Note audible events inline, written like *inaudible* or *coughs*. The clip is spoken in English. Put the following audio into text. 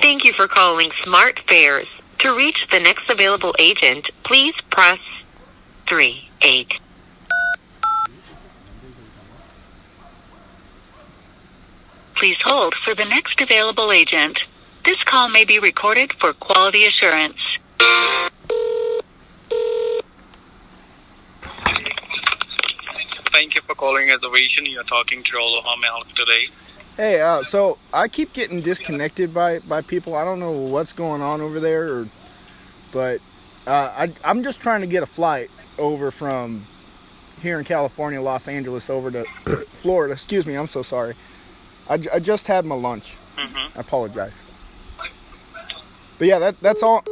Thank you for calling Smart Fares. To reach the next available agent, please press 3 8. Please hold for the next available agent. This call may be recorded for quality assurance. Thank you for calling Reservation. You're talking to Rolo. Help today? Hey, uh, so I keep getting disconnected by, by people. I don't know what's going on over there, or, but uh, I, I'm just trying to get a flight over from here in California, Los Angeles, over to *coughs* Florida. Excuse me, I'm so sorry. I just had my lunch. Mm-hmm. I apologize. But yeah, that, that's all.